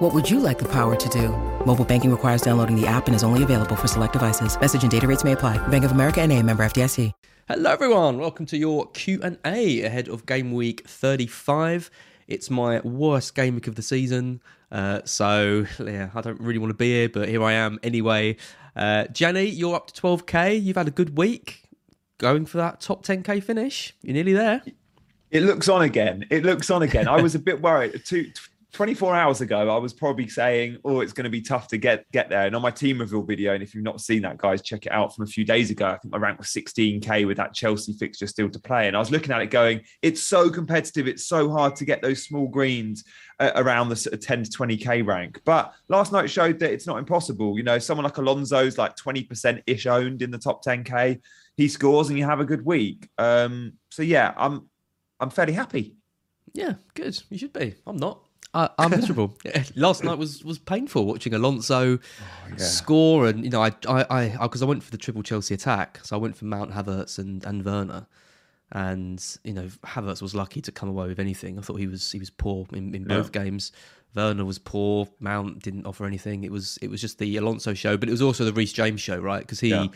What would you like the power to do? Mobile banking requires downloading the app and is only available for select devices. Message and data rates may apply. Bank of America and a member FDIC. Hello everyone, welcome to your Q&A ahead of game week 35. It's my worst game week of the season, uh, so yeah, I don't really want to be here, but here I am anyway. Uh, Jenny, you're up to 12k. You've had a good week, going for that top 10k finish. You're nearly there. It looks on again. It looks on again. I was a bit worried. Two, 24 hours ago, I was probably saying, "Oh, it's going to be tough to get get there." And on my team reveal video, and if you've not seen that, guys, check it out from a few days ago. I think my rank was 16k with that Chelsea fixture still to play, and I was looking at it going, "It's so competitive. It's so hard to get those small greens uh, around the sort of 10 to 20k rank." But last night showed that it's not impossible. You know, someone like Alonso's like 20% ish owned in the top 10k. He scores, and you have a good week. Um, so yeah, I'm I'm fairly happy. Yeah, good. You should be. I'm not. I, I'm miserable. Last night was was painful watching Alonso Oh, yeah. score, and you know, I I I because I, went for the triple Chelsea attack, so I went for Mount Havertz and and Werner, and you know, Havertz was lucky to come away with anything. I thought he was he was poor in, in both games. Werner was poor. Mount didn't offer anything. It was it was just the Alonso show, but it was also the Reece James show, right? Because he Yeah.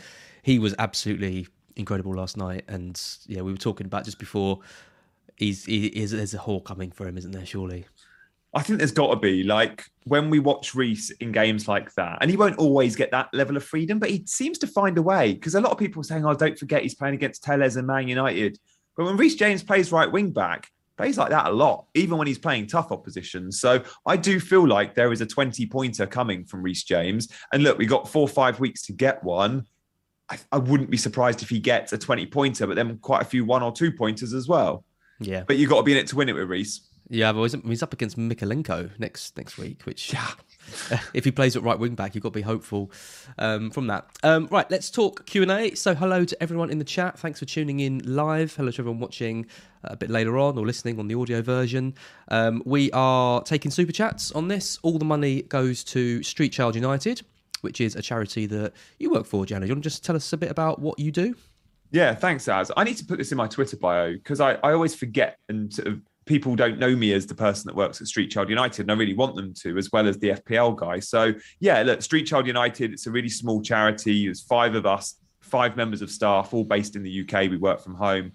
he was absolutely incredible last night, and yeah, we were talking about just before. He's he is there's a haul coming for him, isn't there? Surely. I think there's got to be like when we watch Reece in games like that, and he won't always get that level of freedom, but he seems to find a way. Because a lot of people are saying, "Oh, don't forget he's playing against Telles and Man United." But when Reece James plays right wing back, plays like that a lot, even when he's playing tough opposition. So I do feel like there is a 20 pointer coming from Reece James. And look, we got four or five weeks to get one. I, I wouldn't be surprised if he gets a 20 pointer, but then quite a few one or two pointers as well. Yeah, But you've got to be in it to win it with Reece. Yeah. But he's, he's up against Mykolenko next next week, which if he plays at right wing back, you've got to be hopeful um, from that. Um, right, let's talk Q and A. So hello to everyone in the chat. Thanks for tuning in live. Hello to everyone watching uh, a bit later on or listening on the audio version. Um, we are taking super chats on this. All the money goes to Street Child United, which is a charity that you work for. Janet, you want to just tell us a bit about what you do? Yeah, thanks, Az. I need to put this in my Twitter bio because I, I always forget and sort of people don't know me as the person that works at Street Child United, and I really want them to, as well as the FPL guy. So yeah, look, Street Child United, it's a really small charity. There's five of us, five members of staff, all based in the UK. We work from home.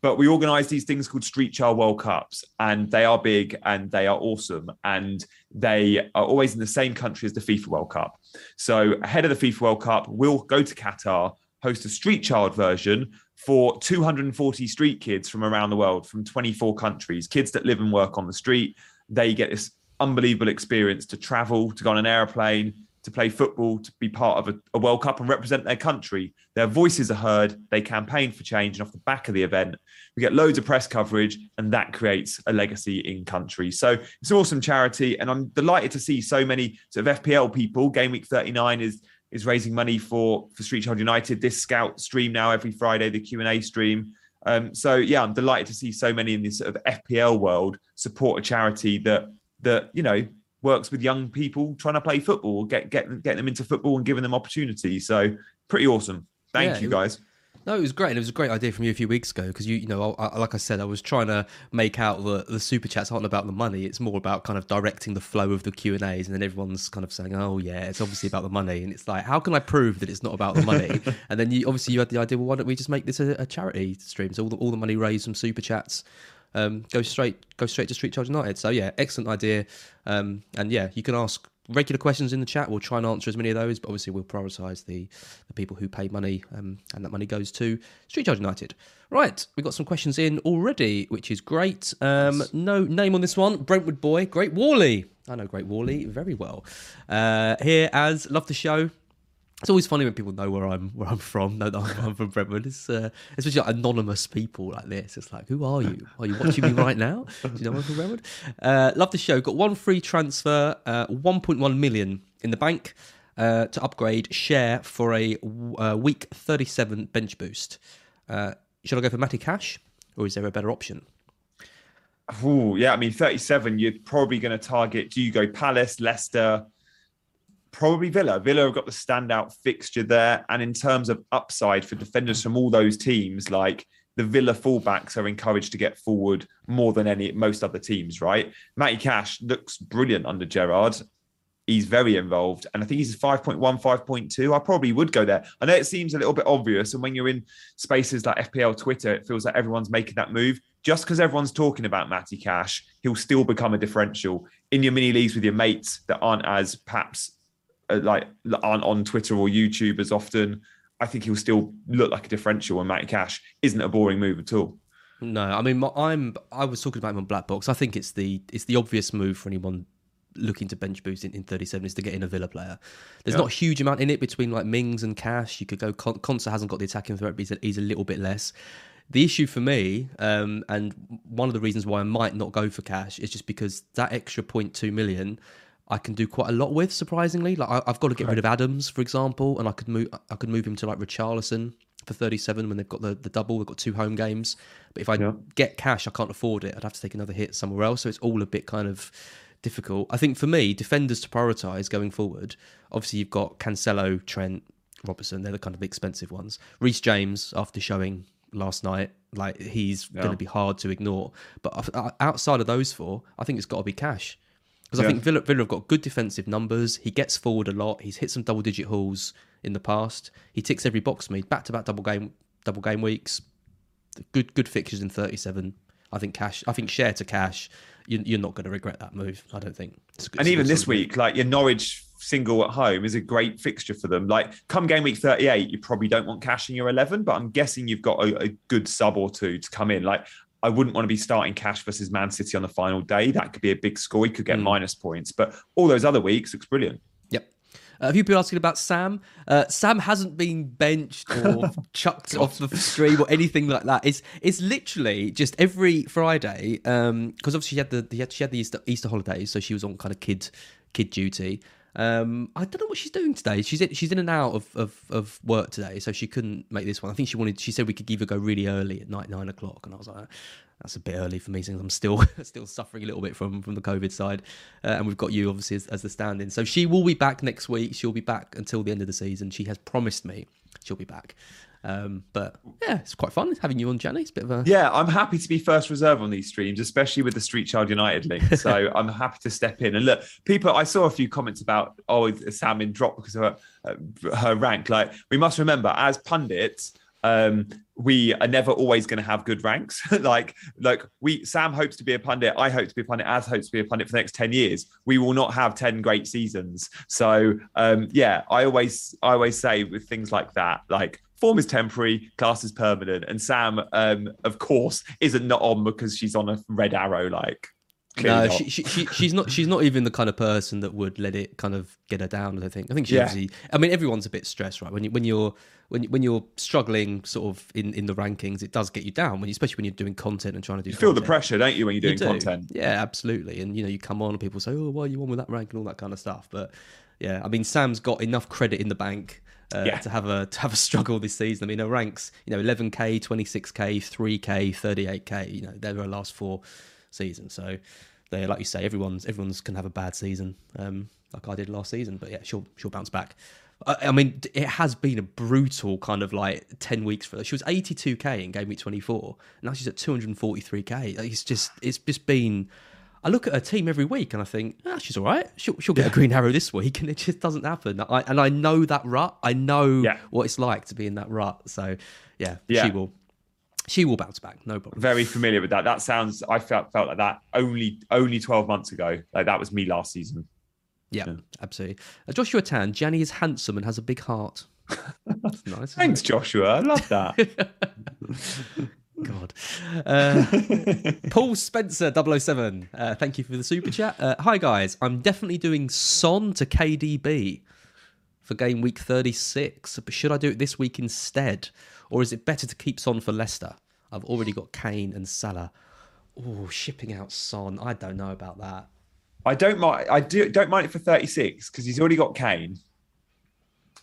But we organise these things called Street Child World Cups, and they are big and they are awesome. And they are always in the same country as the FIFA World Cup. So ahead of the FIFA World Cup, we'll go to Qatar, host a street child version for 240 street kids from around the world, from 24 countries, kids that live and work on the street. They get this unbelievable experience to travel, to go on an airplane, to play football, to be part of a, a World Cup and represent their country. Their voices are heard, they campaign for change, and off the back of the event, we get loads of press coverage, and that creates a legacy in country. So it's an awesome charity, and I'm delighted to see so many sort of FPL people. Game Week 39 is is raising money for for Street Child United. This Scout stream now every Friday, the Q and A stream. Um, so yeah, I'm delighted to see so many in this sort of FPL world support a charity that that you know works with young people trying to play football, get get getting them into football and giving them opportunities. So pretty awesome. Thank Yeah, you guys. No, it was great. and It was a great idea from you a few weeks ago because you, you know, I, I- like I said, I was trying to make out the the super chats aren't about the money. It's more about kind of directing the flow of the Q and A's, and then everyone's kind of saying, "Oh yeah, it's obviously about the money." And it's like, how can I prove that it's not about the money? and then you obviously you had the idea. Well, why don't we just make this a, a charity stream? So all the all the money raised from super chats um, go straight go straight to Street Child United. So yeah, excellent idea. Um, and yeah, you can ask regular questions in the chat. We'll try and answer as many of those, but obviously we'll prioritise the the people who pay money, um, and that money goes to Street Child United. Right, we've got some questions in already, which is great. Um, no name on this one. Brentwood boy, Great Wally. I know Great Wally very well. Uh, here as love the show. It's always funny when people know where I'm where I'm from. Know that I'm, I'm from Brentwood. It's uh, especially like anonymous people like this. It's like, who are you? Are you watching me right now? Do you know I'm from Brentwood? Uh, love the show. Got one free transfer, uh, 1.1 million in the bank uh, to upgrade Shaw for a uh, week 37 bench boost. Uh, should I go for Matty Cash, or is there a better option? Oh, yeah. I mean, 37, you're probably going to target. Do you go Palace, Leicester, probably Villa? Villa have got the standout fixture there. And in terms of upside for defenders from all those teams, like the Villa fullbacks are encouraged to get forward more than any most other teams, right? Matty Cash looks brilliant under Gerrard. He's very involved, and I think he's 5.1, 5.2. I probably would go there. I know it seems a little bit obvious, and when you're in spaces like FPL Twitter, it feels like everyone's making that move. Just because everyone's talking about Matty Cash, he'll still become a differential in your mini leagues with your mates that aren't as perhaps like aren't on Twitter or YouTube as often. I think he'll still look like a differential, and Matty Cash isn't a boring move at all. No, I mean I'm. I was talking about him on Black Box. I think it's the it's the obvious move for anyone looking to bench boost in, in 37 is to get in a Villa player. There's yeah. not a huge amount in it between like Mings and Cash. You could go Con- hasn't got the attacking threat, but he's a, he's a little bit less. The issue for me, um, and one of the reasons why I might not go for Cash, is just because that extra 0.2 million. I can do quite a lot with, surprisingly. Like I, have got to get rid of Adams, for example, and I could move. I could move him to like Richarlison for 37 when they've got the, the double. They've got two home games. But if I yeah. get Cash, I can't afford it. I'd have to take another hit somewhere else. So it's all a bit kind of difficult. I think for me, defenders to prioritise going forward. Obviously, you've got Cancelo, Trent, Robertson. They're the kind of expensive ones. Reece James, after showing last night, like he's yeah. going to be hard to ignore. But uh, outside of those four, I think it's got to be Cash. Because yeah. I think Villa, Villa have got good defensive numbers. He gets forward a lot. He's hit some double digit hauls in the past. He ticks every box me. Back to back double game double game weeks. Good good fixtures in 37. I think Cash. I think Shaw to Cash you're not going to regret that move. I don't think. It's, it's and even this week, like your Norwich single at home is a great fixture for them. Like come game week 38, you probably don't want Cash in your 11, but I'm guessing you've got a, a good sub or two to come in. Like I wouldn't want to be starting Cash versus Man City on the final day. That could be a big score. You could get mm. minus points, but all those other weeks looks brilliant. Yep. Uh, have you been asking about Sam? Uh, Sam hasn't been benched or chucked off the stream or anything like that. It's it's literally just every Friday because um, obviously she had the, the she had the Easter, Easter holidays, so she was on kind of kid kid duty. Um, I don't know what she's doing today. She's in, she's in and out of, of, of work today, so she couldn't make this one. I think she wanted. She said we could either go really early at night, nine o'clock, and I was like, that's a bit early for me since I'm still still suffering a little bit from from the COVID side, uh, and we've got you obviously as, as the stand-in. So she will be back next week. She'll be back until the end of the season. She has promised me she'll be back. Um, but yeah, it's quite fun having you on, Jenny. It's a bit of a yeah. I'm happy to be first reserve on these streams, especially with the Street Child United link. So I'm happy to step in and look. People, I saw a few comments about oh, Sam in drop because of her, uh, her rank. Like we must remember, as pundits, um, we are never always going to have good ranks. like, like we, Sam hopes to be a pundit. I hope to be a pundit. As hopes to be a pundit for the next ten years. We will not have ten great seasons. So, um, yeah, I always, I always say with things like that, like form is temporary, class is permanent. And Sam, um, of course, isn't not on because she's on a red arrow. Like, no, she, she, she, she's not. She's not even the kind of person that would let it kind of get her down. I think. I think she yeah. obviously. I mean, everyone's a bit stressed, right? When you when you're when when you're struggling, sort of in, in the rankings, it does get you down. When you, especially when you're doing content and trying to do. You feel the pressure, don't you, when you're doing you content? Yeah, absolutely. And you know, you come on and people say, "Oh, why are you on with that rank?" and all that kind of stuff. But yeah, I mean, Sam's got enough credit in the bank uh, yeah. to have a to have a struggle this season. I mean, her ranks, you know, 11k, 26k, 3k, 38k. You know, they're her last four seasons. So they like you say, everyone's everyone's can have a bad season, um, like I did last season. But yeah, she'll she'll bounce back. I, I, mean, it has been a brutal kind of like ten weeks for her. She was eighty two k in game week twenty four. Now she's at two hundred and forty three k. It's just it's just been. I look at her team every week and I think, ah, she's all right. She'll, she'll get a green arrow this week, and it just doesn't happen. I, and I know that rut. I know yeah. what it's like to be in that rut. So, yeah, yeah. she will she will bounce back, no problem. Very familiar with that. That sounds. I felt felt like that only only twelve months ago. Like that was me last season. Yeah, yeah. absolutely. Uh, Joshua Tan, Janny is handsome and has a big heart. That's nice. Thanks, it? Joshua. I love that. God. Uh, Paul Spencer 007. Uh, thank you for the super chat. Uh, hi, guys. I'm definitely doing Son to KDB for game week 36. But should I do it this week instead? Or is it better to keep Son for Leicester? I've already got Kane and Salah. Oh, shipping out Son. I don't know about that. I don't mind. I do don't mind it for 36 because he's already got Kane.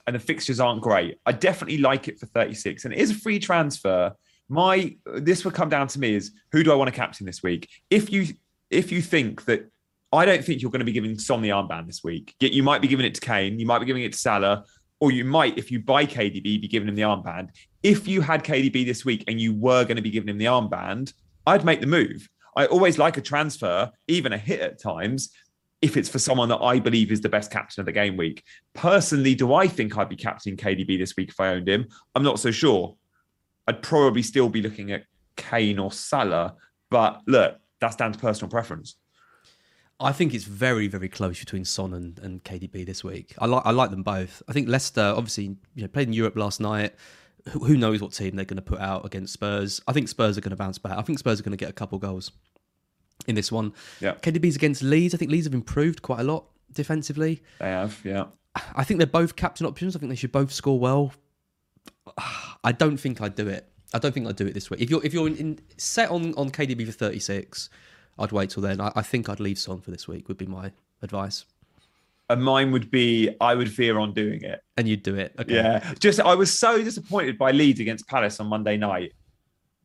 and the fixtures aren't great. I definitely like it for 36, and it is a free transfer. My this would come down to me is who do I want to captain this week? If you if you think that I don't think you're going to be giving Son the armband this week. You might be giving it to Kane, you might be giving it to Salah, or you might, if you buy KDB, be giving him the armband. If you had KDB this week and you were going to be giving him the armband, I'd make the move. I always like a transfer, even a hit at times, if it's for someone that I believe is the best captain of the game week. Personally, do I think I'd be captaining KDB this week if I owned him? I'm not so sure. I'd probably still be looking at Kane or Salah, but look, that's down to personal preference. I think it's very, very close between Son and, and KDB this week. I like I like them both. I think Leicester obviously you know played in Europe last night. Who, who knows what team they're going to put out against Spurs? I think Spurs are going to bounce back. I think Spurs are going to get a couple goals in this one. Yeah. KDB's against Leeds. I think Leeds have improved quite a lot defensively. They have, yeah. I think they're both captain options. I think they should both score well. I don't think I'd do it. I don't think I'd do it this week. If you're if you're in, in, set on on KDB for 36, I'd wait till then. I, I think I'd leave Son for this week. Would be my advice. And mine would be I would veer on doing it. And you'd do it. Okay. Yeah. Just I was so disappointed by Leeds against Palace on Monday night.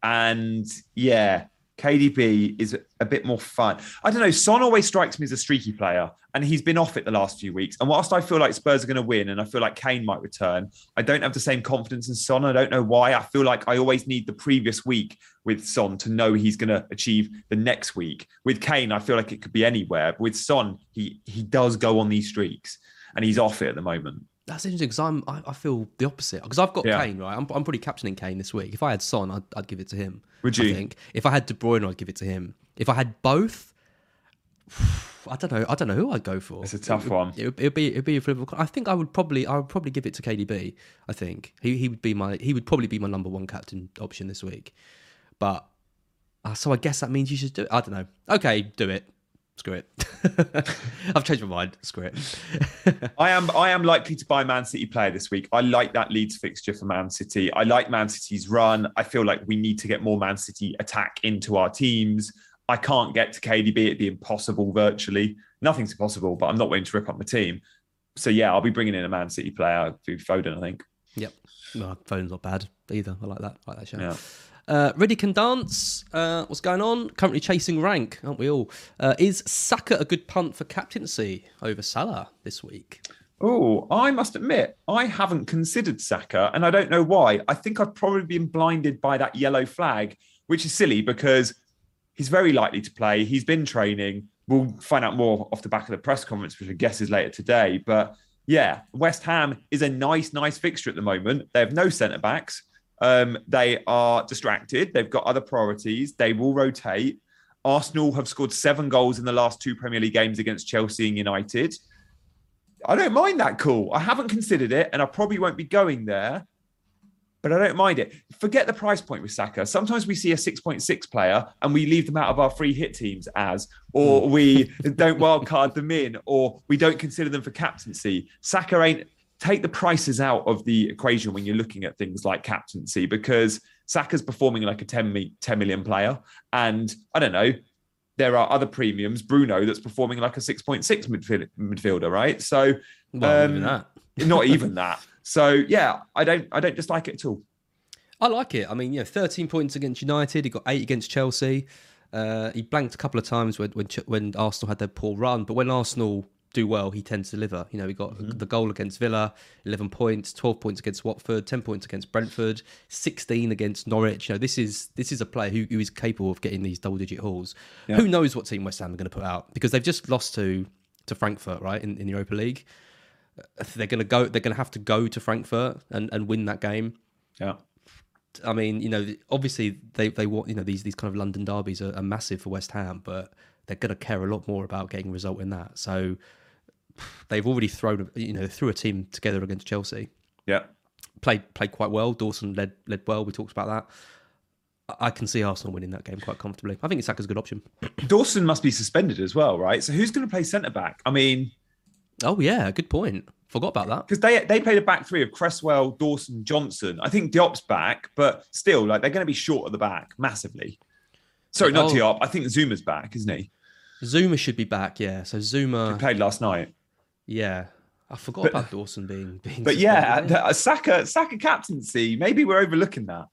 And yeah, KDB is a bit more fun. I don't know. Son always strikes me as a streaky player, and he's been off it the last few weeks. And whilst I feel like Spurs are going to win, and I feel like Kane might return, I don't have the same confidence in Son. I don't know why. I feel like I always need the previous week with Son to know he's going to achieve the next week. With Kane, I feel like it could be anywhere. But with Son, he he does go on these streaks, and he's off it at the moment. That's interesting because I'm I, I, feel the opposite because I've got yeah. Kane right. I'm I'm probably captaining Kane this week. If I had Son, I'd, I'd give it to him. Would you? I think if I had De Bruyne, I'd give it to him. If I had both, I don't know. I don't know who I'd go for. It's a tough it, one. It, would be it'd be a flip. I think I would probably I would probably give it to KDB. I think he he would be my he would probably be my number one captain option this week. But uh, so I guess that means you should do it. I don't know. Okay, do it screw it. I've changed my mind. Screw it. I am I am likely to buy Man City player this week. I like that Leeds fixture for Man City. I like Man City's run. I feel like we need to get more Man City attack into our teams. I can't get to KDB. It'd be impossible virtually. Nothing's impossible, but I'm not willing to rip up my team. So yeah, I'll be bringing in a Man City player through Foden. I think. Yep. No, Foden's not bad either. I like that. I like that show. Yeah. Uh, Ready can dance. Uh, what's going on? Currently chasing rank, aren't we all? Uh, is Saka a good punt for captaincy over Salah this week? Oh, I must admit, I haven't considered Saka, and I don't know why. I think I've probably been blinded by that yellow flag, which is silly because he's very likely to play. He's been training. We'll find out more off the back of the press conference, which I guess is later today. But yeah, West Ham is a nice, nice fixture at the moment. They have no centre backs. Um, they are distracted. They've got other priorities. They will rotate. Arsenal have scored seven goals in the last two Premier League games against Chelsea and United. I don't mind that call. I haven't considered it, and I probably won't be going there, but I don't mind it. Forget the price point with Saka. Sometimes we see a 6.6 player and we leave them out of our free hit teams as, or hmm. we don't wildcard them in, or we don't consider them for captaincy. Saka ain't take the prices out of the equation when you're looking at things like captaincy because Saka's performing like a 10, 10 million player. And I don't know, there are other premiums, Bruno, that's performing like a 6.6 midfield, midfielder, right? So, well, um, even not even that. So yeah, I don't, I don't dislike it at all. I like it. I mean, you know, 13 points against United. He got eight against Chelsea. Uh, he blanked a couple of times when, when when Arsenal had their poor run, but when Arsenal do well, he tends to deliver. You know, he got mm-hmm. the goal against Villa, 11 points, 12 points against Watford, 10 points against Brentford, 16 against Norwich. You know, this is this is a player who, who is capable of getting these double digit hauls. Yeah. Who knows what team West Ham are going to put out because they've just lost to to Frankfurt, right, in, in Europa League. They're going to go. They're going to have to go to Frankfurt and, and win that game. Yeah. I mean, you know, obviously they they want you know these these kind of London derbies are, are massive for West Ham, but they're going to care a lot more about getting a result in that. So they've already thrown you know threw a team together against Chelsea. Yeah, played played quite well. Dawson led led well. We talked about that. I can see Arsenal winning that game quite comfortably. I think Saka's a good option. Dawson must be suspended as well, right? So who's going to play centre back? I mean, oh yeah, good point. Forgot about that because they they played a back three of Cresswell, Dawson, Johnson. I think Diop's back, but still, like they're going to be short at the back massively. Sorry, not oh. Diop. I think Zouma's back, isn't he? Zouma should be back. Yeah. So Zouma he played last night. Yeah. I forgot about Dawson being being. But yeah, the- a Saka Saka captaincy. Maybe we're overlooking that.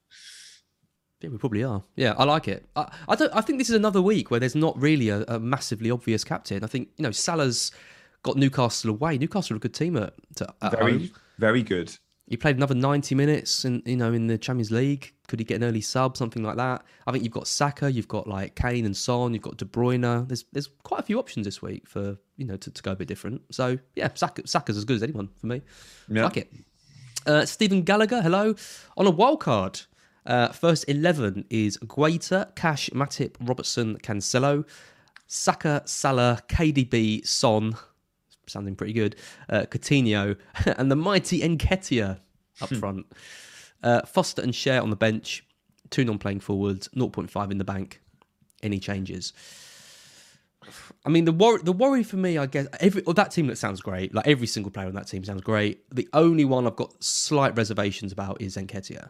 Yeah, we probably are. Yeah, I like it. I, I don't. I think this is another week where there's not really a, a massively obvious captain. I think you know Salah's got Newcastle away. Newcastle are a good team at, at Very home. very good. He played another 90 minutes, in you know, in the Champions League. Could he get an early sub, something like that? I think you've got Saka, you've got like Kane and Son, you've got De Bruyne. There's there's quite a few options this week for you know to, to go a bit different. So yeah, Saka, Saka's as good as anyone for me. Yeah. Like it. Uh, Stephen Gallagher, hello. On a wild card, uh, first 11 is Guaita, Cash, Matip, Robertson, Cancelo, Saka, Salah, KDB, Son, sounding pretty good, uh, Coutinho, and the mighty Nketiah up front. Uh, Foster and Shaw on the bench, two non playing forwards, 0.5 in the bank. Any changes? I mean, the worry, the worry for me, I guess, every well, that team that sounds great. Like every single player on that team sounds great. The only one I've got slight reservations about is Nketiah.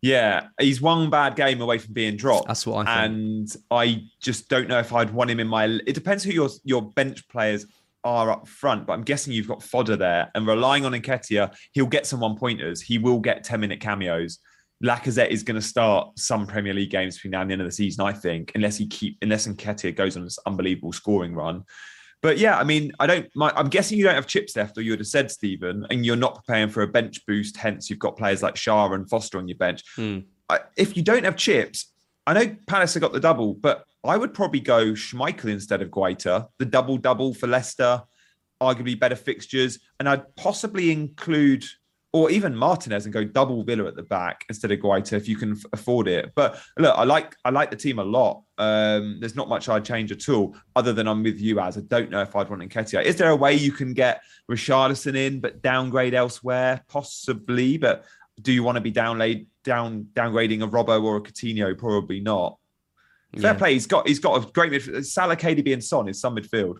Yeah, he's one bad game away from being dropped. That's what I think. And I just don't know if I'd want him in my. It depends who your your bench players are up front, but I'm guessing you've got fodder there and relying on Nketiah, he'll get some one pointers. He will get 10 minute cameos. Lacazette is going to start some Premier League games between now and the end of the season, I think, unless he keep unless Nketiah goes on this unbelievable scoring run. But yeah, I mean, I don't. My, I'm guessing you don't have chips left, or you would have said Stephen, and you're not preparing for a bench boost. Hence, you've got players like Shaw and Foster on your bench. Hmm. I, if you don't have chips, I know Palace have got the double, but I would probably go Schmeichel instead of Guaita. The double double for Leicester, arguably better fixtures, and I'd possibly include or even Martinez and go double Villa at the back instead of Guaita if you can f- afford it. But look, I like I like the team a lot. Um, there's not much I'd change at all, other than I'm with you as I don't know if I'd want Nketiah. Is there a way you can get Richarlison in but downgrade elsewhere? Possibly, but do you want to be downlaid down downgrading a Robbo or a Coutinho? Probably not. Fair Yeah. play. He's got he's got a great midfield. Salah, KDB, and Son is some midfield.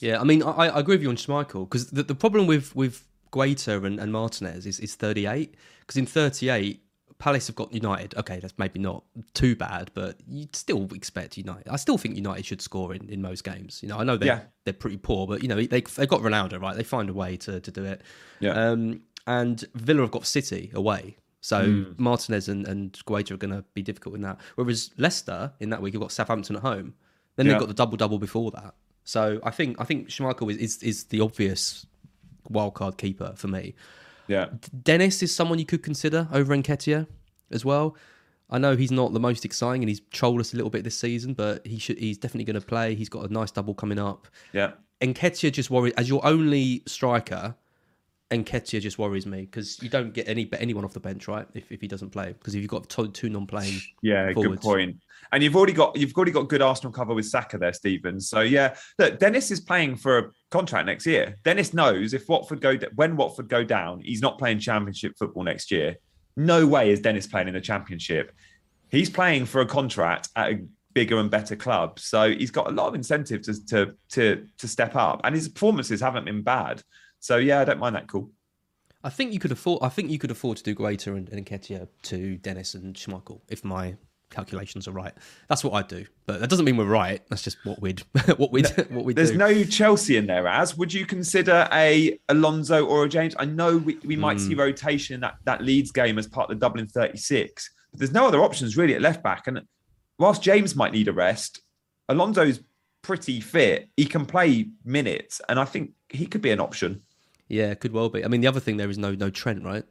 Yeah, I mean, I, I agree with you on Schmeichel because the, the problem with with Guaita and, and Martinez is, is 38. Because in 38, Palace have got United. Okay, that's maybe not too bad, but you'd still expect United. I still think United should score in, in most games. You know, I know they're Yeah. they're pretty poor, but you know they they've got Ronaldo, right? They find a way to to do it. Yeah. Um, and Villa have got City away. So Hmm. Martinez and, and Guaita are going to be difficult in that. Whereas Leicester in that week have got Southampton at home. Then Yeah. they've got the double double before that. So I think I think Schmeichel is, is is the obvious wild card keeper for me. Yeah. Dennis is someone you could consider over Nketiah as well. I know he's not the most exciting and he's trolled us a little bit this season, but he should he's definitely going to play. He's got a nice double coming up. Yeah. Nketiah just worries as your only striker. Nketiah just worries me because you don't get any anyone off the bench, right? If, if he doesn't play, because if you've got two, non-playing, Yeah, good point. And you've already got you've already got good Arsenal cover with Saka there, Stephen. So yeah, look, Dennis is playing for a contract next year. Dennis knows if Watford go when Watford go down, he's not playing Championship football next year. No way is Dennis playing in the Championship. He's playing for a contract at a bigger and better clubs. so he's got a lot of incentive to to to, to step up. And his performances haven't been bad. So yeah, I don't mind that. call. I think you could afford. I think you could afford to do Guaita and, and to Dennis and Schmeichel if my calculations are right. That's what I'd do, but that doesn't mean we're right. That's just what we'd what we'd what we do. There's do. no Chelsea in there, as would you consider a Alonso or a James? I know we, we might Hmm. see rotation in that, that Leeds game as part of the Dublin 36, but there's no other options really at left back. And whilst James might need a rest, Alonso's pretty fit. He can play minutes, and I think he could be an option. Yeah, could well be. I mean, the other thing there is no no Trent, right?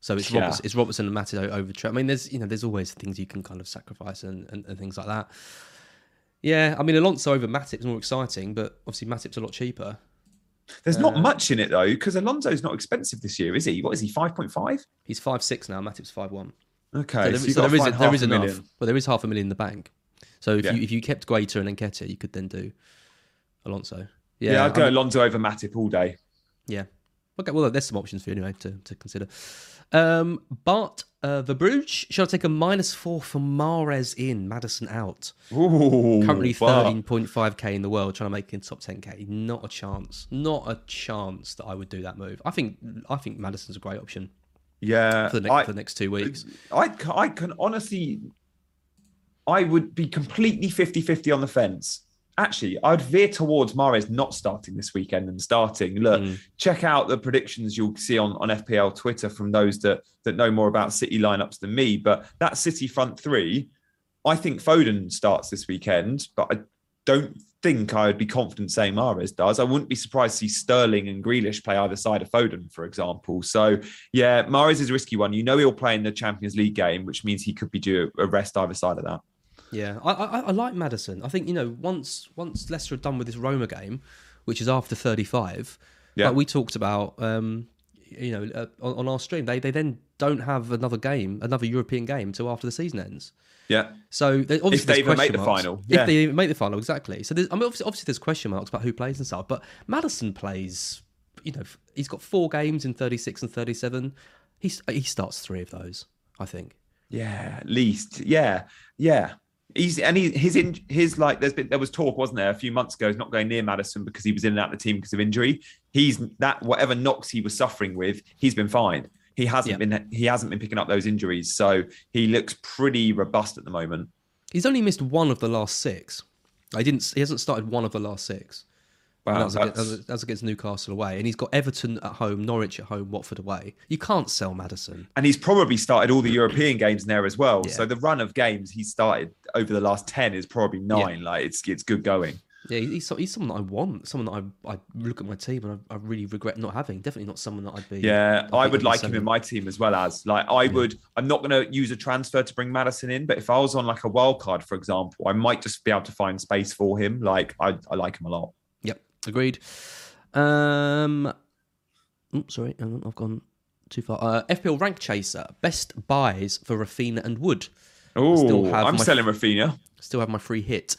So it's Yeah. Robertson, it's Robertson and Matip o- over Trent. I mean, there's you know there's always things you can kind of sacrifice and, and, and things like that. Yeah, I mean Alonso over Matip's more exciting, but obviously Matip's a lot cheaper. There's Uh, not much in it though, because Alonso's not expensive this year, is he? What is he? Five point five. He's five six now. Matip's five one. Okay, So there, so so there is there is a enough. million. Well, there is half a million in the bank. So if Yeah. you if you kept Guaita and Nketiah, you could then do Alonso. Yeah, Yeah, I'd go I mean- Alonso over Matip all day. Yeah. Okay, well, there's some options for you anyway to, to consider. Um, but uh, the Bruges, shall I take a minus four for Mahrez in, Maddison out? Ooh, Currently 13.5k in the world, trying to make it in top 10k. Not a chance. Not a chance that I would do that move. I think I think Maddison's a great option Yeah, for the next, I- for the next two weeks. I, I can honestly, I would be completely 50 50 on the fence. actually, I'd veer towards Mahrez not starting this weekend and starting. Look, mm. check out the predictions you'll see on, on FPL Twitter from those that that know more about City lineups than me. But that City front three, I think Foden starts this weekend, but I don't think I would be confident saying Mahrez does. I wouldn't be surprised to see Sterling and Grealish play either side of Foden, for example. So, yeah, Mahrez is a risky one. You know he'll play in the Champions League game, which means he could be due a rest either side of that. Yeah, I, I, I like Maddison. I think you know once once Leicester are done with this Roma game, which is after thirty five. Yeah, like we talked about. Um, you know, uh, on, on, our stream, they they then don't have another game, another European game, until after the season ends. Yeah. So they, obviously, if they even make the marks. final, yeah. if they even make the final, exactly. So there's, I mean, obviously, obviously, there's question marks about who plays and stuff. But Maddison plays. You know, he's got four games in 36 and 37. He's he starts three of those, I think. Yeah, at least. Yeah, yeah. He's and he, his in his like there's been there was talk wasn't there a few months ago he's not going near Maddison because he was in and out of the team because of injury. He's that whatever knocks he was suffering with, he's been fine. He hasn't been he hasn't been picking up those injuries, so he looks pretty robust at the moment. He's only missed one of the last six. I didn't. He hasn't started one of the last six. Wow, that's, against, that's, against, Newcastle away, and he's got Everton at home, Norwich at home, Watford away. You can't sell Maddison, and he's probably started all the European games in there as well. Yeah. So the run of games he started over the last ten is probably nine. Yeah. Like it's it's good going. Yeah, he's, he's someone that I want, someone that I, I look at my team and I, I really regret not having. Definitely not someone that I'd be. Yeah, i would like him in my team as well as like I yeah. would. I'm not going to use a transfer to bring Maddison in, but if I was on like a wild card, for example, I might just be able to find space for him. Like I, I like him a lot. Agreed. Um, oh, sorry, I've gone too far. Uh, FPL rank chaser best buys for Raphinha and Wood. Oh, I'm selling Raphinha. Still have my free hit.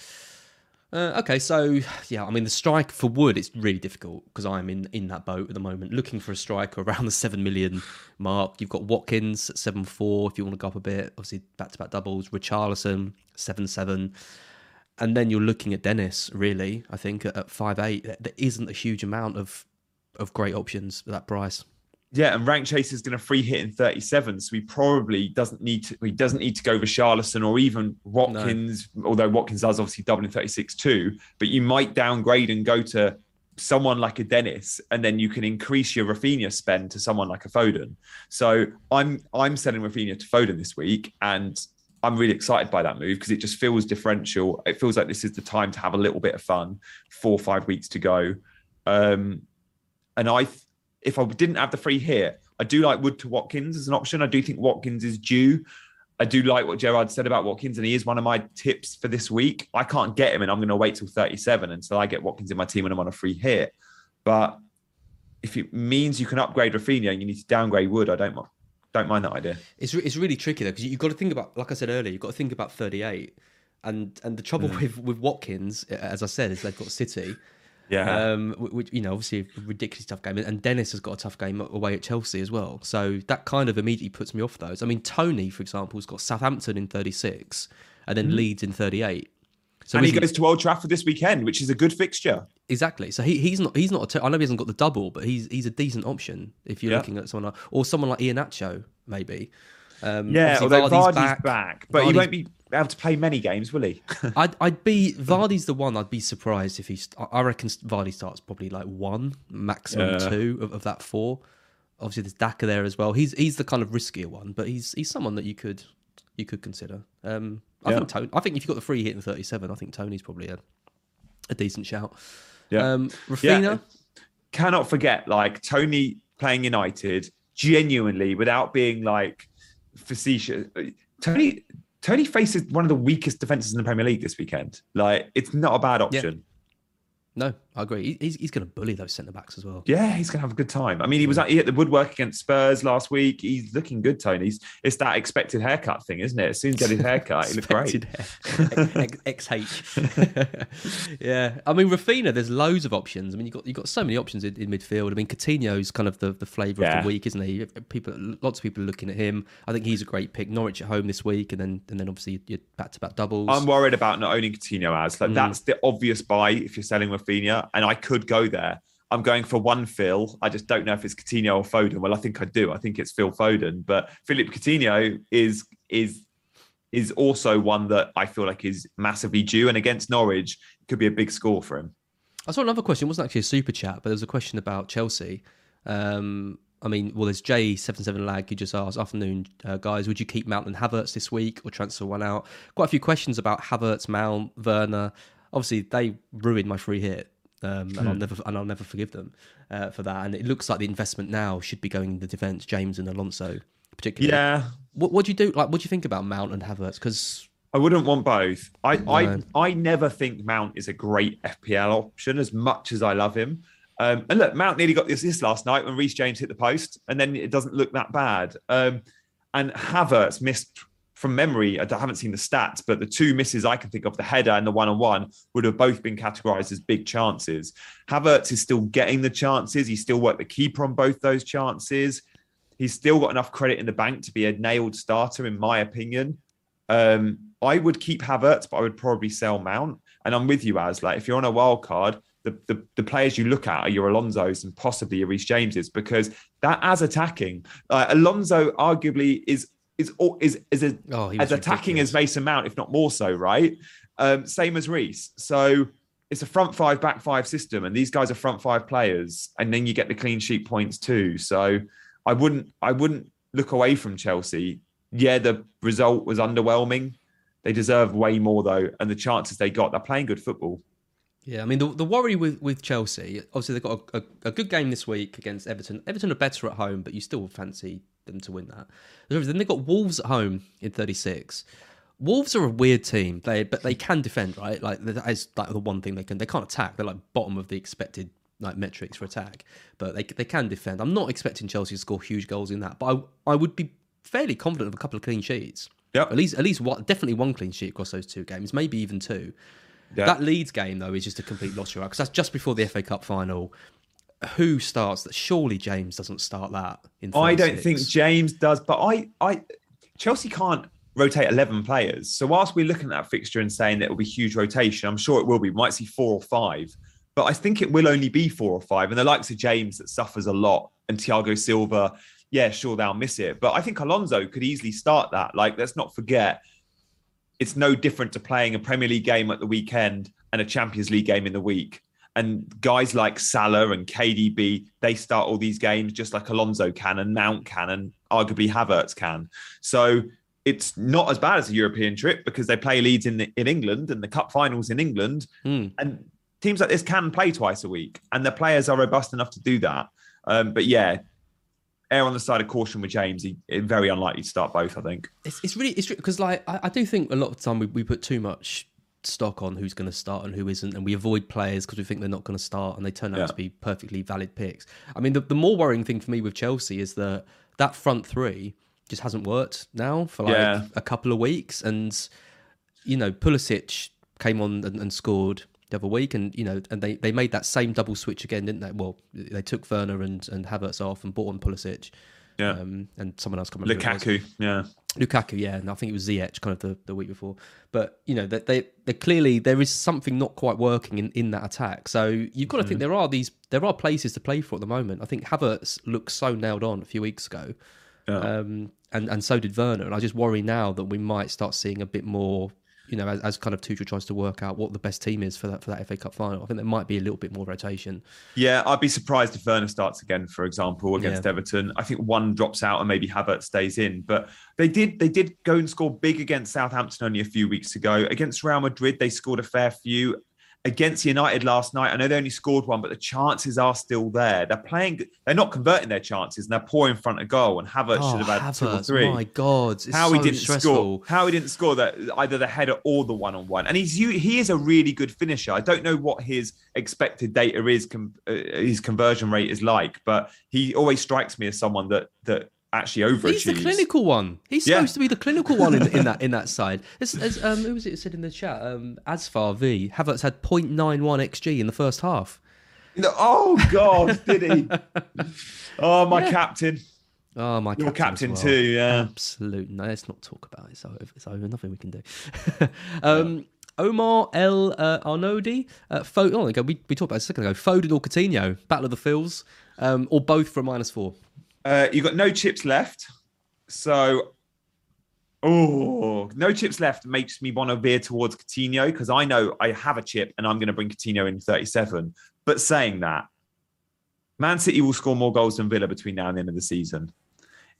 Uh, okay, so yeah, I mean the strike for Wood it's really difficult because I'm in in that boat at the moment, looking for a striker around the seven million mark. You've got Watkins at seven four if you want to go up a bit, obviously back to back doubles. Richarlison seven seven and then you're looking at Dennis. Really, I think at, five eight, there isn't a huge amount of of great options at that price. Yeah, and Rank Chase is going to free hit in 37, so he probably doesn't need to. He doesn't need to go over Charlison or even Watkins, no. although Watkins does obviously double in 36 too. But you might downgrade and go to someone like a Dennis, and then you can increase your Raphinha spend to someone like a Foden. So I'm I'm selling Raphinha to Foden this week, and I'm really excited by that move because it just feels differential. It feels like this is the time to have a little bit of fun. Four or five weeks to go, um, and I, if I didn't have the free hit, I do like Wood to Watkins as an option. I do think Watkins is due. I do like what Gerrard said about Watkins, and he is one of my tips for this week. I can't get him, and I'm going to wait till 37 until I get Watkins in my team and I'm on a free hit. But if it means you can upgrade Raphinha and you need to downgrade Wood, I don't don't mind that idea. It's re- it's really tricky though because you've got to think about, like I said earlier, you've got to think about 38, and and the trouble mm. with with Watkins, as I said, is they've got City. Yeah. Um, which you know, obviously a ridiculously tough game, and Dennis has got a tough game away at Chelsea as well. So that kind of immediately puts me off those. I mean, Toney, for example, has got Southampton in 36, and then mm. Leeds in 38. So and he goes to Old Trafford this weekend, which is a good fixture. Exactly. So he, he's not he's not. A t- I know he hasn't got the double, but he's he's a decent option if you're yeah. looking at someone like, or someone like Iheanacho maybe. Um, yeah, although Vardy's, Vardy's back, back, but Vardy's, he won't be able to play many games, will he? I'd, I'd be Vardy's the one. I'd be surprised if he's. I reckon Vardy starts probably like one, maximum yeah. two of, of that four. Obviously, there's Daka there as well. He's he's the kind of riskier one, but he's he's someone that you could you could consider. Um, I yeah. think Toney, I think if you've got the free hit in 37, I think Toney's probably a, a decent shout. Yeah. Um, Raphinha. Yeah. Cannot forget, like Toney playing United, genuinely, without being like facetious. Toney Toney faces one of the weakest defenses in the Premier League this weekend. Like, it's not a bad option. No, I agree. He's, he's going to bully those centre backs as well. Yeah, he's going to have a good time. I mean, he was at, he hit the woodwork against Spurs last week. He's looking good, Toney. He's, it's that expected haircut thing, isn't it? As soon as he get his haircut, he looked great. XH. yeah, I mean, Raphinha. there's loads of options. I mean, you got you got so many options in, in, midfield. I mean, Coutinho's kind of the, the flavour yeah. of the week, isn't he? People, lots of people are looking at him. I think he's a great pick. Norwich at home this week, and then and then obviously your back to back doubles. I'm worried about not owning Coutinho as like mm. that's the obvious buy if you're selling Raphinha, and I could go there. I'm going for one Phil. I just don't know if it's Coutinho or Foden. Well, I think I do. I think it's Phil Foden. But Philip Coutinho is is is also one that I feel like is massively due. And against Norwich, it could be a big score for him. I saw another question. It wasn't actually a super chat, but there was a question about Chelsea. Um, I mean, well, there's J77 Lag who just asked, afternoon, uh, guys, would you keep Mount and Havertz this week or transfer one out? Quite a few questions about Havertz, Mount, Werner. Obviously, they ruined my free hit. Um, and I'll Hmm. never and I'll never forgive them uh, for that. And it looks like the investment now should be going in the defence, James and Alonso, particularly. Yeah. What what do you do? Like, what do you think about Mount and Havertz? Because I wouldn't want both. I, No. I I never think Mount is a great FPL option as much as I love him. Um, and look, Mount nearly got this assist last night when Reece James hit the post, and then it doesn't look that bad. Um, and Havertz missed from memory. I haven't seen the stats, but the two misses I can think of, the header and the one-on-one, would have both been categorised as big chances. Havertz is still getting the chances. He still worked the keeper on both those chances. He's still got enough credit in the bank to be a nailed starter, in my opinion. Um, I would keep Havertz, but I would probably sell Mount. And I'm with you, as like if you're on a wild card, the, the, the players you look at are your Alonso's and possibly your Reece James's because that as attacking, uh, Alonso arguably is is is is a, oh, as attacking ridiculous. as Mason Mount, if not more so, right? Um, same as Reece. So it's a front five, back five system, and these guys are front five players, and then you get the clean sheet points too. So I wouldn't, I wouldn't look away from Chelsea. Yeah, the result was underwhelming. They deserve way more though, and the chances they got, they're playing good football. Yeah, I mean the the worry with, with Chelsea, obviously they've got a, a, a good game this week against Everton. Everton are better at home, but you still fancy them to win that. Then they've got Wolves at home in 36. Wolves are a weird team. They but they can defend, right? Like that is like the one thing they can. They can't attack. They're like bottom of the expected like metrics for attack, but they they can defend. I'm not expecting Chelsea to score huge goals in that, but I I would be fairly confident of a couple of clean sheets. Yeah, At least at least one, definitely one clean sheet across those two games, maybe even two. Yeah. That Leeds game though is just a complete loss for because that's just before the FA Cup final. Who starts that? Surely James doesn't start that. In I don't 36. think James does, but I, I, Chelsea can't rotate eleven players. So whilst we're looking at that fixture and saying that it will be huge rotation, I'm sure it will be. We might see four or five, but I think it will only be four or five. And the likes of James that suffers a lot, and Thiago Silva, yeah, sure they'll miss it, but I think Alonso could easily start that. Like, let's not forget, it's no different to playing a Premier League game at the weekend and a Champions League game in the week. And guys like Salah and KDB, they start all these games just like Alonso can and Mount can and arguably Havertz can. So it's not as bad as a European trip because they play Leeds in in England and the cup finals in England. Mm. And teams like this can play twice a week, and the players are robust enough to do that. Um, but yeah, err on the side of caution with James. He, very unlikely to start both. I think. It's, it's really it's because like I, I do think a lot of the time we, we put too much stock on who's going to start and who isn't, and we avoid players because we think they're not going to start, and they turn out Yeah. to be perfectly valid picks. I mean, the, the more worrying thing for me with Chelsea is that that front three just hasn't worked now for like Yeah. a couple of weeks, and you know Pulisic came on and, and scored the other week, and you know, and they, they made that same double switch again, didn't they? Well, they took Werner and and Havertz off and bought on Pulisic. Yeah. Um, and someone else coming. Lukaku. Lukaku. Yeah. Lukaku, yeah, and I think it was Ziyech kind of the, the week before. But you know that they they clearly there is something not quite working in, in that attack. So you've got to think there are these there are places to play for at the moment. I think Havertz looked so nailed on a few weeks ago, Yeah. um, and and so did Werner. And I just worry now that we might start seeing a bit more. You know, as, as kind of Tuchel tries to work out what the best team is for that for that FA Cup final, I think there might be a little bit more rotation. Yeah, I'd be surprised if Werner starts again, for example, against Yeah. Everton. I think one drops out and maybe Havertz stays in. But they did they did go and score big against Southampton only a few weeks ago. Against Real Madrid, they scored a fair few. Against United last night, I know they only scored one, but the chances are still there. They're playing, they're not converting their chances and they're poor in front of goal. And Havertz Oh, should have had two or Havertz, three. My God, it's how so he didn't stressful. score, how he didn't score that either the header or the one on one, and he's he is a really good finisher. I don't know what his expected data is, uh, his conversion rate is like, but he always strikes me as someone that that actually overachieves. He's the clinical one. He's Yeah. supposed to be the clinical one in, in that in that side. As, as, um, who was it said in the chat? Um, Asfar V. Havertz had 0.91 xg in the first half. No, oh God, did he? Oh, my captain, Oh my, your captain, captain as too. Yeah, Absolute. No, let's not talk about it. It's over. It's over. Nothing we can do. um, Omar El uh, Arnodi. Uh, Fo- oh, we. We, talked about it a second ago. Foden or Coutinho? Battle of the Fields, um, or both for a minus four. Uh, you got no chips left, so Oh, no chips left makes me want to veer towards Coutinho because I know I have a chip and I'm going to bring Coutinho in 37. But saying that, Man City will score more goals than Villa between now and the end of the season.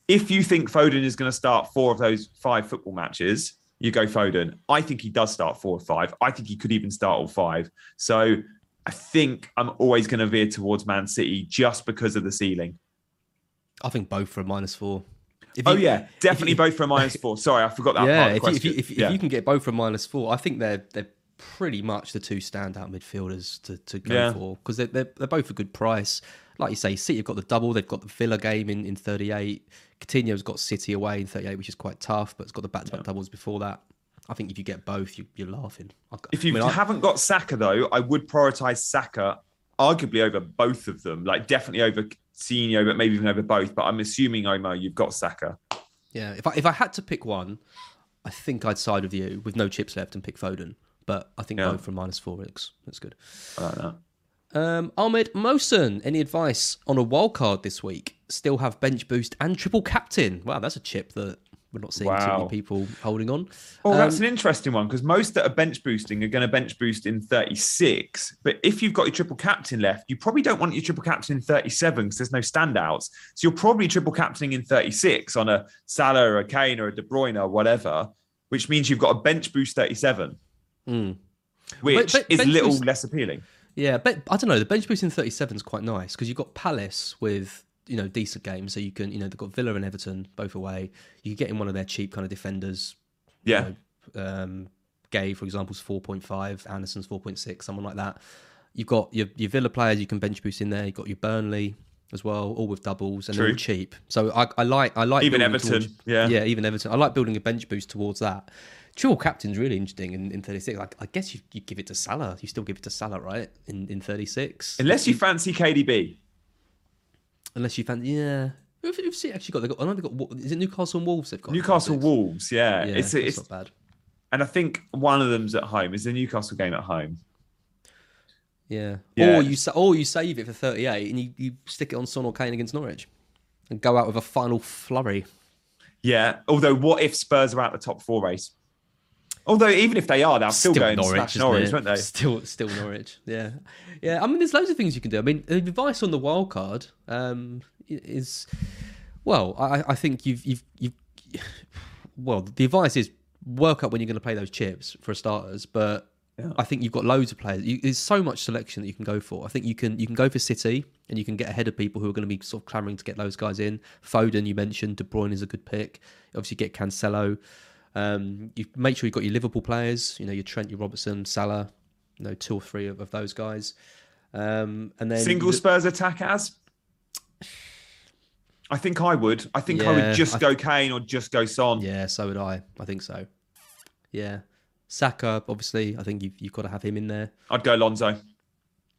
If you think Foden is going to start four of those five football matches, you go Foden. I think he does start four or five. I think he could even start all five. So I think I'm always going to veer towards Man City just because of the ceiling. I think both for a minus four. If oh you, yeah, definitely you, both for a minus four. Sorry, I forgot that. Yeah, if you, if, you, if, yeah. if you can get both for a minus four, I think they're they're pretty much the two standout midfielders to, to go yeah. for because they're, they're, they're both a good price. Like you say, City have got the double. They've got the Villa game in, in 38. Coutinho's got City away in 38, which is quite tough, but it's got the back to back doubles before that. I think if you get both, you, are laughing. If you I mean, haven't I, got Saka though, I would prioritize Saka arguably over both of them. Like definitely over Coutinho, but maybe even over both. But I'm assuming Omo, you've got Saka. Yeah, if I if I had to pick one, I think I'd side with you with no chips left and pick Foden. But I think yeah. both from minus four looks that's good. I like that. Um, Ahmed Mosen, any advice on a wild card this week? Still have bench boost and triple captain. Wow, that's a chip that we're not seeing wow. too many people holding on. Oh, um, that's an interesting one because most that are bench boosting are going to bench boost in 36. But if you've got your triple captain left, you probably don't want your triple captain in 37 because there's no standouts. So you're probably triple captaining in 36 on a Salah or a Kane or a De Bruyne or whatever, which means you've got a bench boost 37, mm. which but, but, is a little boost, less appealing. Yeah, but I don't know. The bench boost in 37 is quite nice because you've got Palace with you know decent games, so you can you know they've got Villa and Everton both away. You get in one of their cheap kind of defenders. Yeah. You know, um, Guéhi, for example, is four point five. Andersen's four point six, someone like that. You've got your your Villa players you can bench boost in there. You've got your Burnley as well, all with doubles and True. they're all cheap. So I, I like I like even Everton. Towards, yeah, yeah, even Everton. I like building a bench boost towards that. Triple captain's really interesting in, in 36. Like, I guess you, you give it to Salah. You still give it to Salah, right? In in 36. Unless you fancy KDB. Unless you fancy, yeah. Who've, who've actually got? They got. I know they got. Is it Newcastle and Wolves? They've got Newcastle Wolves. Yeah, yeah it's it's not bad. And I think one of them's at home. Is the Newcastle game at home? Yeah. yeah. Or you or you save it for 38 and you, you stick it on Son or Kane against Norwich and go out with a final flurry. Yeah. Although, what if Spurs are out the top four race? Although even if they are, they're still, still going Norwich, Norwich, won't they? Still, still Norwich. Yeah, yeah. I mean, there's loads of things you can do. I mean, the advice on the wild card um, is, well, I, I think you've, you've, you've, well, the advice is work out when you're going to play those chips for starters, but yeah. I think you've got loads of players. You, there's so much selection that you can go for. I think you can you can go for City and you can get ahead of people who are going to be sort of clamoring to get those guys in. Foden, you mentioned, De Bruyne is a good pick. Obviously, get Cancelo. Um, you make sure you've got your Liverpool players, you know, your Trent, your Robertson, Salah, you know, two or three of, of those guys. Um, and then single Spurs attack as. I think I would. I think yeah, I would just I th- go Kane or just go Son. Yeah, so would I. I think so. Yeah, Saka, obviously, I think you've you've got to have him in there. I'd go Alonso.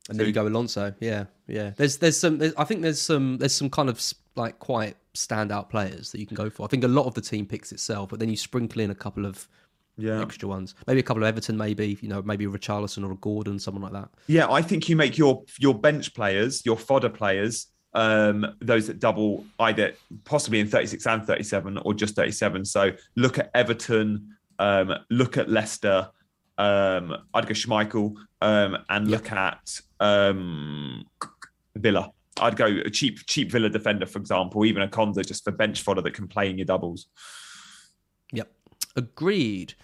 And then you go Alonso. Yeah, yeah. There's there's some. There's, I think there's some there's some kind of like quite standout players that you can go for. I think a lot of the team picks itself, but then you sprinkle in a couple of yeah. extra ones. Maybe a couple of Everton, maybe you know, maybe a Richarlison or a Gordon, someone like that. Yeah, I think you make your your bench players, your fodder players, um, those that double either possibly in 36 and 37 or just 37. So look at Everton, um, look at Leicester. Um, I'd go Schmeichel um, and yep. look at um, Villa. I'd go a cheap cheap Villa defender, for example, even a Konsa just for bench fodder that can play in your doubles. Yep, agreed.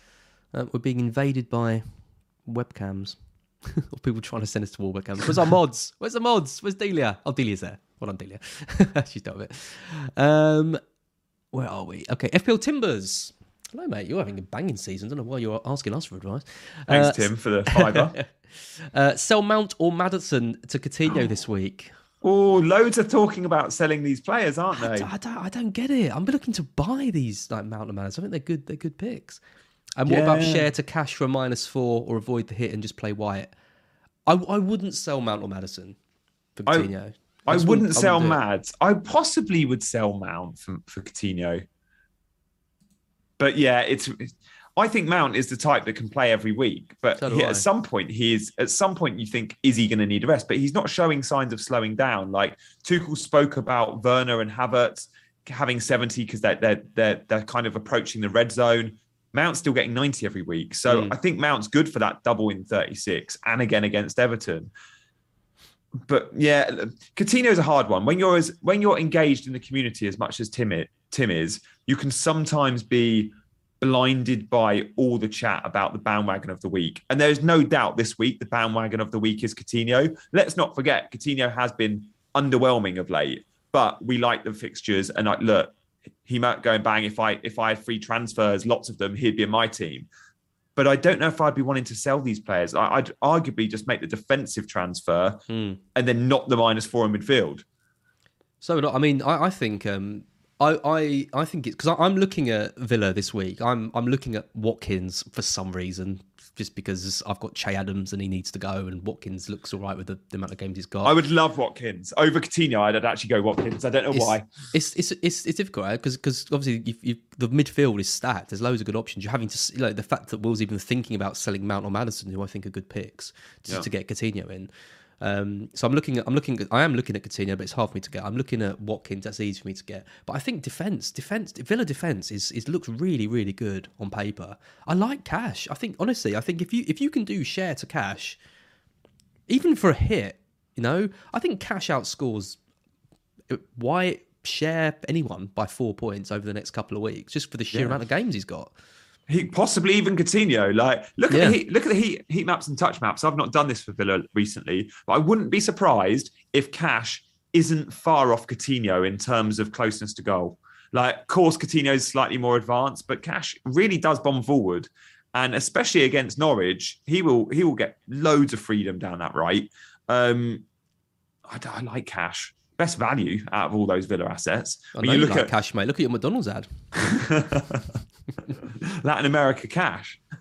Uh, we're being invaded by webcams. or people trying to send us to all webcams. Where's our mods? Where's the mods? Where's Delia? Oh, Delia's there. Well done, Delia. She's done with it. Um, where are we? Okay, FPL Timbers. Hello, mate. You're having a banging season. I don't know why you're asking us for advice. Thanks, uh, Tim, for the fiver. uh, sell Mount or Maddison to Coutinho this week. Oh, loads are talking about selling these players, aren't they? I, I, don't, I don't get it. I'm looking to buy these like Mount and Maddison. I think they're good. They're good picks. And what yeah. about Shaw to Cash for a minus four or avoid the hit and just play White? I, I wouldn't sell Mount or Maddison for Coutinho. I, I, wouldn't, wouldn't sell Mads. I possibly would sell Mount for, for Coutinho. But yeah, it's, it's I think Mount is the type that can play every week, but so he, at some point he is. At some point, you think is he going to need a rest? But he's not showing signs of slowing down. Like Tuchel spoke about Werner and Havertz. having 70 because they're, they're they're they're kind of approaching the red zone. Mount's still getting 90 every week. So Mm. I think Mount's good for that double in 36 and again against Everton. But yeah, Coutinho's a hard one. When you're as when you're engaged in the community as much as Tim it, Tim is, you can sometimes be blinded by all the chat about the bandwagon of the week. And there's no doubt this week the bandwagon of the week is Coutinho. Let's not forget Coutinho has been underwhelming of late, but we like the fixtures and like look, he might go and bang if I if I had free transfers, lots of them, he'd be in my team. But I don't know if I'd be wanting to sell these players. I, I'd arguably just make the defensive transfer Hmm. and then not the minus four in midfield. So I mean, I, I think um, I, I I think it's because I'm looking at Villa this week. I'm I'm looking at Watkins for some reason, just because I've got Che Adams and he needs to go, and Watkins looks all right with the, the amount of games he's got. I would love Watkins over Coutinho. I'd actually go Watkins. I don't know it's, why. It's it's it's, it's difficult because because obviously you, you, the midfield is stacked. There's loads of good options. You're having to like the fact that Will's even thinking about selling Mount or Maddison, who I think are good picks, to, Yeah. to get Coutinho in. Um, so I'm looking at I'm looking at I am looking at Coutinho, but it's hard for me to get. I'm looking at Watkins. That's easy for me to get. But I think defense, defense, Villa defense is is looks really really good on paper. I like Cash. I think honestly, I think if you if you can do Shaw to Cash, even for a hit, you know, I think Cash outscores White Shaw anyone by four points over the next couple of weeks just for the sheer Yeah. amount of games he's got. He possibly even Coutinho. Like, look at Yeah. the heat, look at the heat heat maps and touch maps. I've not done this for Villa recently, but I wouldn't be surprised if Cash isn't far off Coutinho in terms of closeness to goal. Like, of course, Coutinho is slightly more advanced, but Cash really does bomb forward, and especially against Norwich, he will he will get loads of freedom down that right. Um, I, I like Cash. Best value out of all those Villa assets. I When know you you look like at Cash, mate. Look at your McDonald's ad. Latin America cash.